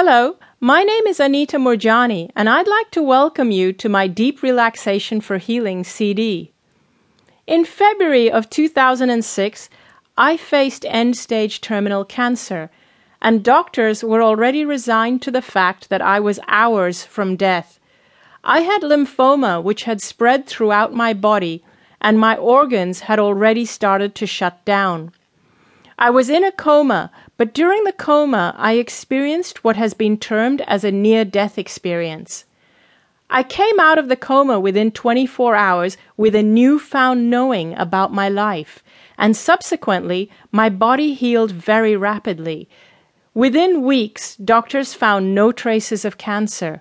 Hello, my name is Anita Moorjani, and I'd like to welcome you to my Deep Relaxation for Healing CD. In February of 2006, I faced end stage terminal cancer, and doctors were already resigned to the fact that I was hours from death. I had lymphoma, which had spread throughout my body, and my organs had already started to shut down. I was in a coma, but during the coma I experienced what has been termed as a near death experience. I came out of the coma within 24 hours with a newfound knowing about my life, and subsequently my body healed very rapidly. Within weeks, doctors found no traces of cancer.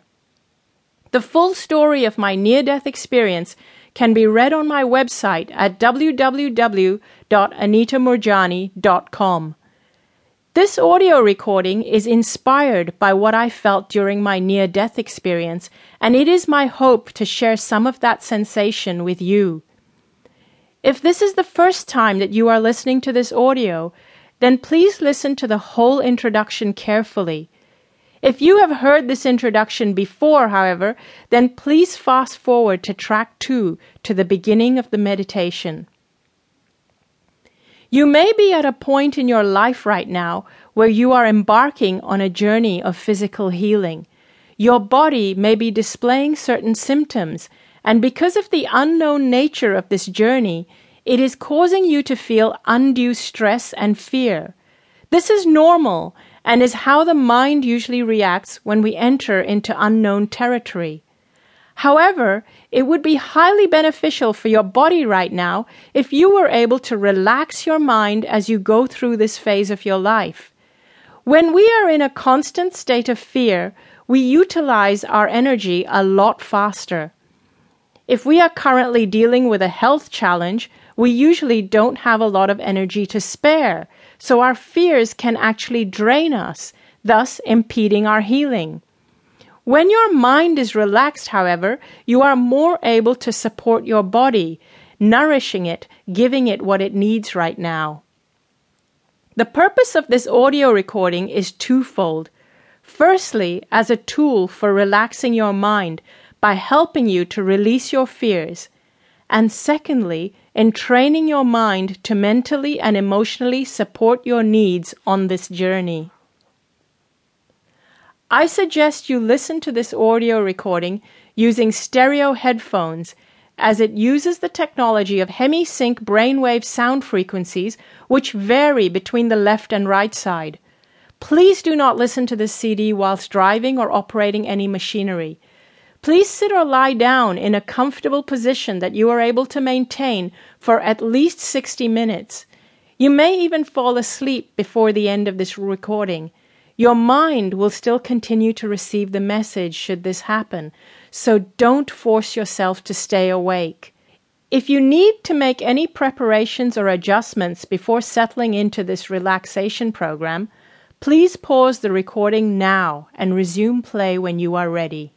The full story of my near death experience can be read on my website at www.anitamoorjani.com. This audio recording is inspired by what I felt during my near death experience, and it is my hope to share some of that sensation with you. If this is the first time that you are listening to this audio, then please listen to the whole introduction carefully. If you have heard this introduction before, however, then please fast forward to track 2 to the beginning of the meditation. You may be at a point in your life right now where you are embarking on a journey of physical healing. Your body may be displaying certain symptoms, and because of the unknown nature of this journey, it is causing you to feel undue stress and fear. This is normal and is how the mind usually reacts when we enter into unknown territory. However, it would be highly beneficial for your body right now if you were able to relax your mind as you go through this phase of your life. When we are in a constant state of fear, we utilize our energy a lot faster. If we are currently dealing with a health challenge, we usually don't have a lot of energy to spare, so our fears can actually drain us, thus impeding our healing. When your mind is relaxed, however, you are more able to support your body, nourishing it, giving it what it needs right now. The purpose of this audio recording is twofold. Firstly, as a tool for relaxing your mind by helping you to release your fears, and secondly, in training your mind to mentally and emotionally support your needs on this journey. I suggest you listen to this audio recording using stereo headphones as it uses the technology of HemiSync brainwave sound frequencies which vary between the left and right side. Please do not listen to this CD whilst driving or operating any machinery. Please sit or lie down in a comfortable position that you are able to maintain for at least 60 minutes. You may even fall asleep before the end of this recording. Your mind will still continue to receive the message should this happen, so don't force yourself to stay awake. If you need to make any preparations or adjustments before settling into this relaxation program, please pause the recording now and resume play when you are ready.